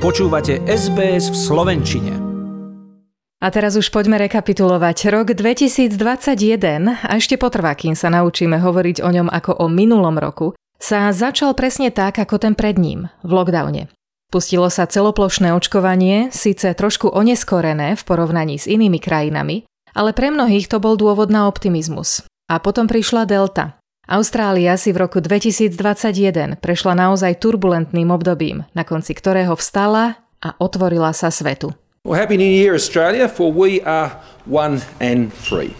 Počúvate SBS v Slovenčine. A teraz už poďme rekapitulovať. Rok 2021, a ešte potrvá, kým sa naučíme hovoriť o ňom ako o minulom roku, sa začal presne tak, ako ten pred ním, v lockdowne. Pustilo sa celoplošné očkovanie, síce trošku oneskorené v porovnaní s inými krajinami, ale pre mnohých to bol dôvod na optimizmus. A potom prišla Delta, Austrália si v roku 2021 prešla naozaj turbulentným obdobím, na konci ktorého vstala a otvorila sa svetu. Well, happy New Year, Australia, for we are one and free.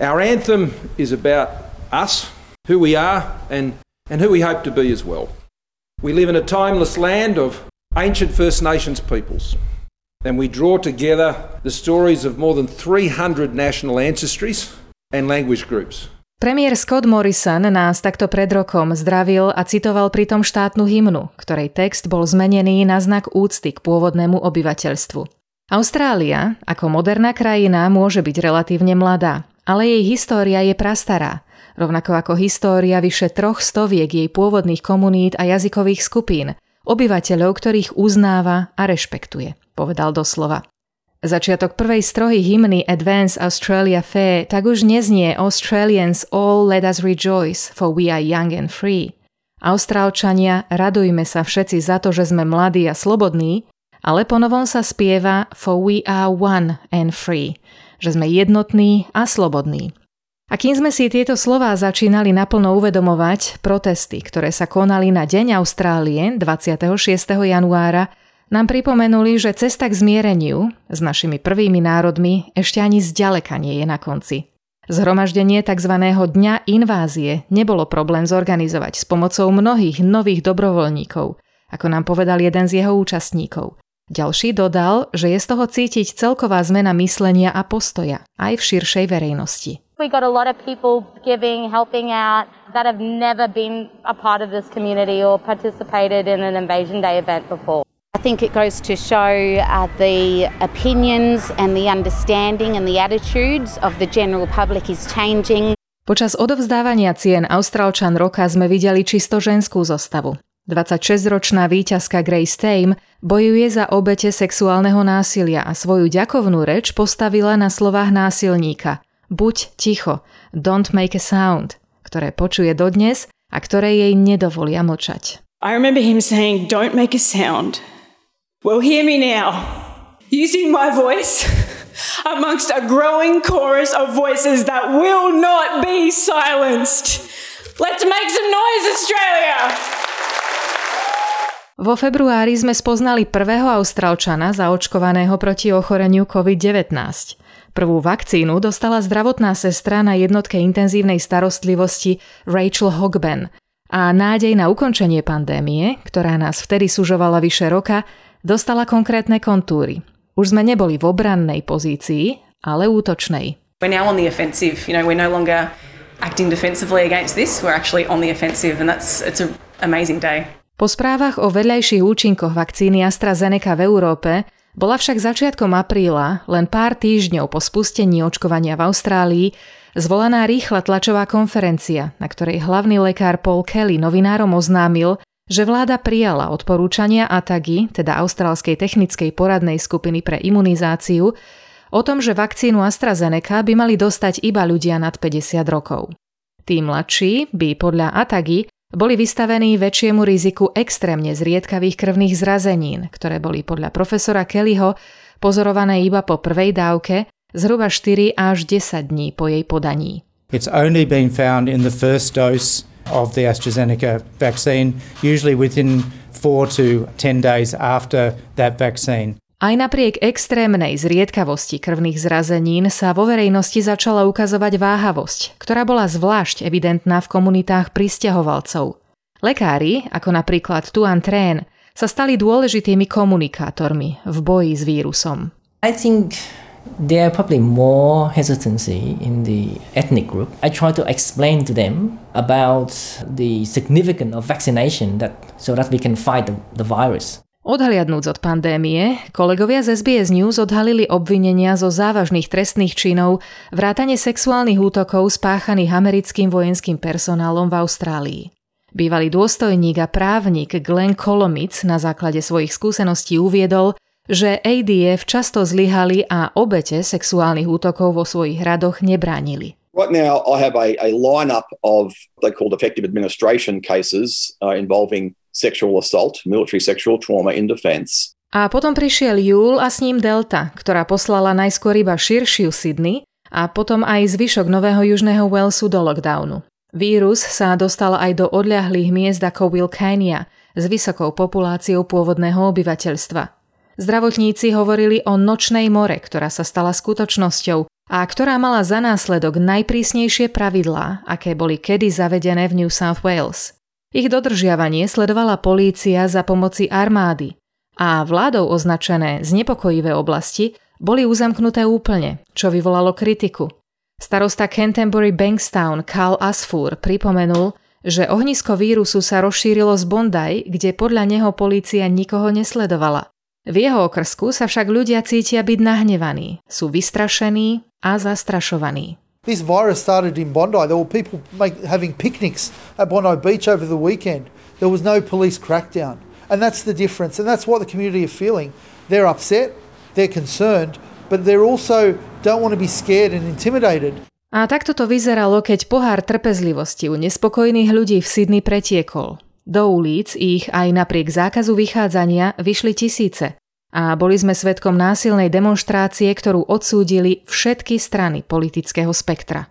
Our anthem is about us, who we are, and, and who we hope to be as well. We live in a timeless land of ancient First Nations peoples, and we draw together the stories of more than 300 national ancestries and language groups. Premiér Scott Morrison nás takto pred rokom zdravil a citoval pritom štátnu hymnu, ktorej text bol zmenený na znak úcty k pôvodnému obyvateľstvu. Austrália, ako moderná krajina, môže byť relatívne mladá, ale jej história je prastará, rovnako ako história vyše troch stoviek jej pôvodných komunít a jazykových skupín, obyvateľov, ktorých uznáva a rešpektuje, povedal doslova. Začiatok prvej strohy hymny Advance Australia Fair tak už neznie Australians all let us rejoice, for we are young and free. Austrálčania, radujme sa všetci za to, že sme mladí a slobodní, ale ponovom sa spieva For we are one and free, že sme jednotní a slobodní. A kým sme si tieto slová začínali naplno uvedomovať, protesty, ktoré sa konali na Deň Austrálie 26. januára, nám pripomenuli, že cesta k zmiereniu s našimi prvými národmi ešte ani zďaleka nie je na konci. Zhromaždenie tzv. Dňa invázie nebolo problém zorganizovať s pomocou mnohých nových dobrovoľníkov, ako nám povedal jeden z jeho účastníkov. Ďalší dodal, že je z toho cítiť celková zmena myslenia a postoja aj v širšej verejnosti. We got a lot of people giving, helping out that have never been a part of this community or participated in an Invasion Day event before. I think it goes to show uh, the opinions and the understanding and the attitudes of the general public is changing. Počas odovzdávania cien Austrálčan roka sme videli čisto ženskú zostavu. 26-ročná víťazka Grace Tame bojuje za obete sexuálneho násilia a svoju ďakovnú reč postavila na slovách násilníka Buď ticho, don't make a sound, ktoré počuje dodnes a ktoré jej nedovolia mlčať. I remember him saying, don't make a sound. Well, hear me now. Using my voice amongst a growing chorus of voices that will not be silenced. Let's make some noise, Australia! Vo februári sme spoznali prvého Austrálčana zaočkovaného proti ochoreniu COVID-19. Prvú vakcínu dostala zdravotná sestra na jednotke intenzívnej starostlivosti Rachel Hogben a nádej na ukončenie pandémie, ktorá nás vtedy sužovala vyše roka, dostala konkrétne kontúry. Už sme neboli v obrannej pozícii, ale útočnej. We're now on the offensive. You know, we're no longer acting defensively against this. We're actually on the offensive and that's it's an amazing day. Po správach o vedľajších účinkoch vakcíny AstraZeneca v Európe bola však začiatkom apríla, len pár týždňov po spustení očkovania v Austrálii, zvolaná rýchla tlačová konferencia, na ktorej hlavný lekár Paul Kelly novinárom oznámil, že vláda prijala odporúčania ATAGI, teda Austrálskej technickej poradnej skupiny pre imunizáciu, o tom, že vakcínu AstraZeneca by mali dostať iba ľudia nad 50 rokov. Tí mladší by podľa ATAGI boli vystavení väčšiemu riziku extrémne zriedkavých krvných zrazenín, ktoré boli podľa profesora Kellyho pozorované iba po prvej dávke, zhruba 4 až 10 dní po jej podaní. It's only been found in the first dose of the AstraZeneca vaccine, usually within 4 to 10 days after that vaccine. Aj napriek extrémnej zriedkavosti krvných zrazenín sa vo verejnosti začala ukazovať váhavosť, ktorá bola zvlášť evidentná v komunitách pristahovalcov. Lekári, ako napríklad Tuan Trén, sa stali dôležitými komunikátormi v boji s vírusom. I think there are probably more hesitancy in the ethnic group. I try to explain to them about the significance of vaccination that, so that we can fight the, the virus. Odhliadnúc od pandémie, kolegovia z SBS News odhalili obvinenia zo závažných trestných činov vrátane sexuálnych útokov spáchaných americkým vojenským personálom v Austrálii. Bývalý dôstojník a právnik Glenn Kolomic na základe svojich skúseností uviedol, že ADF často zlyhali a obete sexuálnych útokov vo svojich radoch nebránili. Right now, I have a, a lineup of they called effective administration cases uh, involving sexual assault, military sexual trauma in defence. A potom prišiel júl a s ním Delta, ktorá poslala najskôr iba širšiu Sydney a potom aj zvyšok Nového Južného Walesu do lockdownu. Vírus sa dostal aj do odľahlých miest ako Wilkania s vysokou populáciou pôvodného obyvateľstva. Zdravotníci hovorili o nočnej more, ktorá sa stala skutočnosťou a ktorá mala za následok najprísnejšie pravidlá, aké boli kedy zavedené v New South Wales. Ich dodržiavanie sledovala polícia za pomoci armády a vládou označené znepokojivé oblasti boli uzamknuté úplne, čo vyvolalo kritiku. Starosta Canterbury Bankstown Carl Asfur pripomenul, že ohnisko vírusu sa rozšírilo z Bondi, kde podľa neho polícia nikoho nesledovala. V jeho okrsku sa však ľudia cítia byť nahnevaní, sú vystrašení a zastrašovaní. This virus started in Bondi. There were people make, having picnics at Bondi Beach over the weekend. There was no police crackdown. And that's the difference. And that's what the community are feeling. They're upset, they're concerned, but they're also don't want to be scared and intimidated. A takto to vyzeralo, keď pohár trpezlivosti u nespokojných ľudí v Sydney pretiekol. Do ulic ich aj napriek zákazu vychádzania vyšli tisíce. A boli sme svetkom násilnej demonstrácie, ktorú odsúdili všetky strany politického spektra.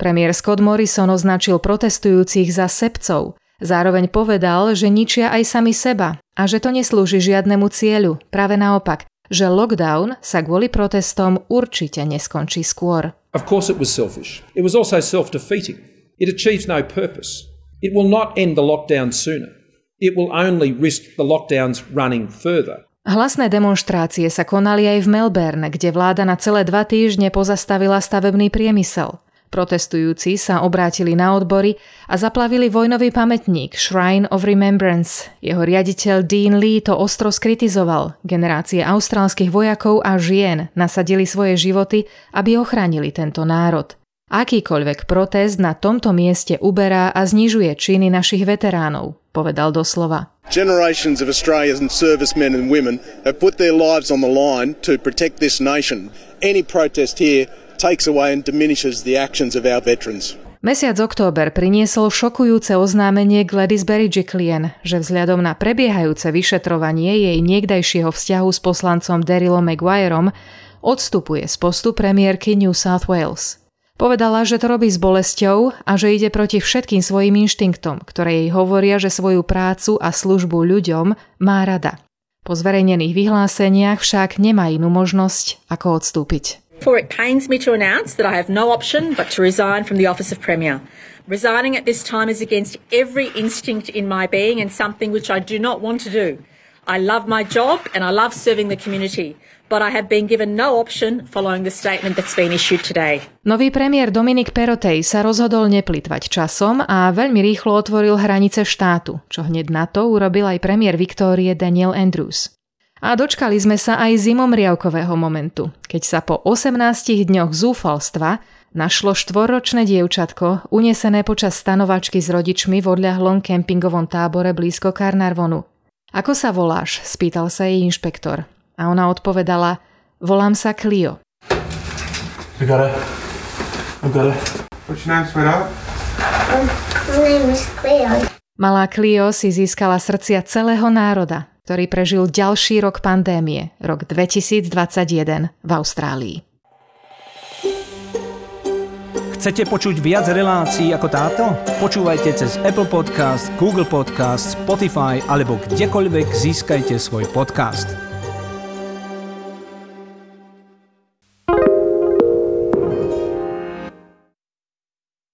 Premiér Scott Morrison označil protestujúcich za sebcov Zároveň povedal, že ničia aj sami seba a že to neslúži žiadnemu cieľu, práve naopak, že lockdown sa kvôli protestom určite neskončí skôr. Of course it was selfish. It was also self-defeating. It achieves no purpose. It will not end the lockdown sooner. It will only risk the lockdowns running further. Hlasné demonstrácie sa konali aj v Melbourne, kde vláda na celé dva týždne pozastavila stavebný priemysel. Protestujúci sa obrátili na odbory a zaplavili vojnový pamätník Shrine of Remembrance. Jeho riaditeľ Dean Lee to ostro skritizoval. Generácie austrálskych vojakov a žien nasadili svoje životy, aby ochránili tento národ. Akýkoľvek protest na tomto mieste uberá a znižuje činy našich veteránov, povedal doslova. Generations of Australian servicemen and women have put their lives on the line to protect this nation. Any protest here takes away and diminishes the actions of our veterans. Mesiac október priniesol šokujúce oznámenie Gladys Berejiklian, že vzhľadom na prebiehajúce vyšetrovanie jej niekdajšieho vzťahu s poslancom Darylom Maguireom odstupuje z postu premiérky New South Wales. Povedala, že to robí s bolesťou a že ide proti všetkým svojim inštinktom, ktoré jej hovoria, že svoju prácu a službu ľuďom má rada. Po zverejnených vyhláseniach však nemá inú možnosť, ako odstúpiť. For it pains me to announce that I have no option but to resign from the office of Premier. Resigning at this time is against every instinct in my being and something which I do not want to do. I love my job and I love serving the community, but I have been given no option following the statement that's been issued today. Nový premiér Dominik Perotej sa rozhodol neplitvať časom a veľmi rýchlo otvoril hranice štátu, čo hneď na to urobil aj premiér Viktórie Daniel Andrews. A dočkali sme sa aj zimomriavkového momentu, keď sa po 18 dňoch zúfalstva našlo štvorročné dievčatko, unesené počas stanovačky s rodičmi v odľahlom kempingovom tábore blízko Karnarvonu. Ako sa voláš? spýtal sa jej inšpektor. A ona odpovedala, volám sa Clio. I got it. I got it. What's your name, sweetheart? My name is Clio. Malá Clio si získala srdcia celého národa ktorý prežil ďalší rok pandémie, rok 2021 v Austrálii. Chcete počuť viac relácií ako táto? Počúvajte cez Apple Podcast, Google Podcast, Spotify alebo kdekoľvek získajte svoj podcast.